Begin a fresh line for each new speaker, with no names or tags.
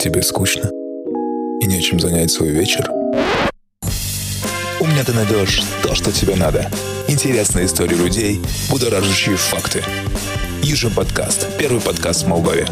Тебе скучно? И нечем занять свой вечер? У меня ты найдешь то, что тебе надо. Интересные истории людей, будоражащие факты. Южный подкаст. Первый подкаст в Молдове.